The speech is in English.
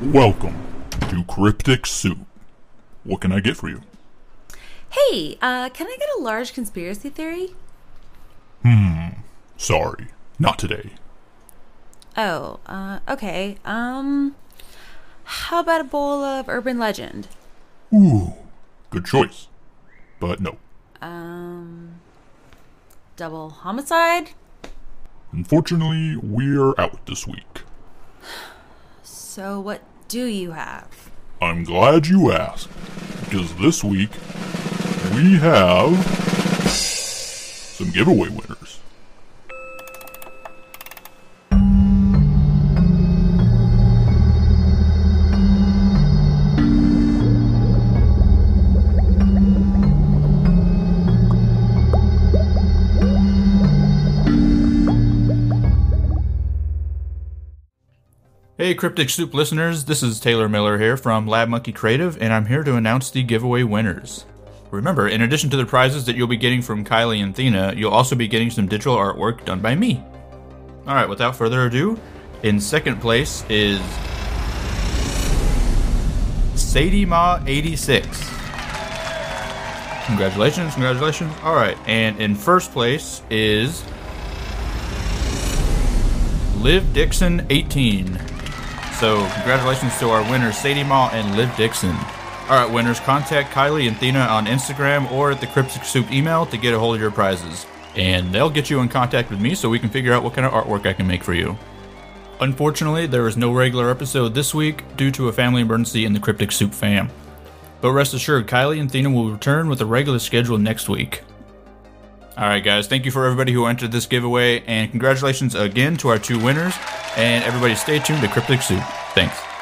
Welcome to Cryptic Soup. What can I get for you? Hey, uh, can I get a large conspiracy theory? Hmm, sorry, not today. Oh, uh, okay. Um, how about a bowl of urban legend? Ooh, good choice. But no, Um, double homicide? unfortunately, we're out this week. So, what do you have? I'm glad you asked, because this week we have some giveaway winners. Hey, Cryptic Soup listeners, this is Taylor Miller here from Lab Monkey Creative, and I'm here to announce the giveaway winners. Remember, in addition to the prizes that you'll be getting from Kylie and Thena, you'll also be getting some digital artwork done by me. Alright, without further ado, in second place is Sadie Ma 86. Congratulations, congratulations. Alright, and in first place is Liv Dixon 18. So, congratulations to our winners, Sadie Ma and Liv Dixon. All right, winners, contact Kylie and Thena on Instagram or at the Cryptic Soup email to get a hold of your prizes. And they'll get you in contact with me so we can figure out what kind of artwork I can make for you. Unfortunately, there is no regular episode this week due to a family emergency in the Cryptic Soup fam. But rest assured, Kylie and Thena will return with a regular schedule next week. All right, guys. Thank you for everybody who entered this giveaway, and congratulations again to our two winners. And everybody, stay tuned to Cryptic Soup. Thanks.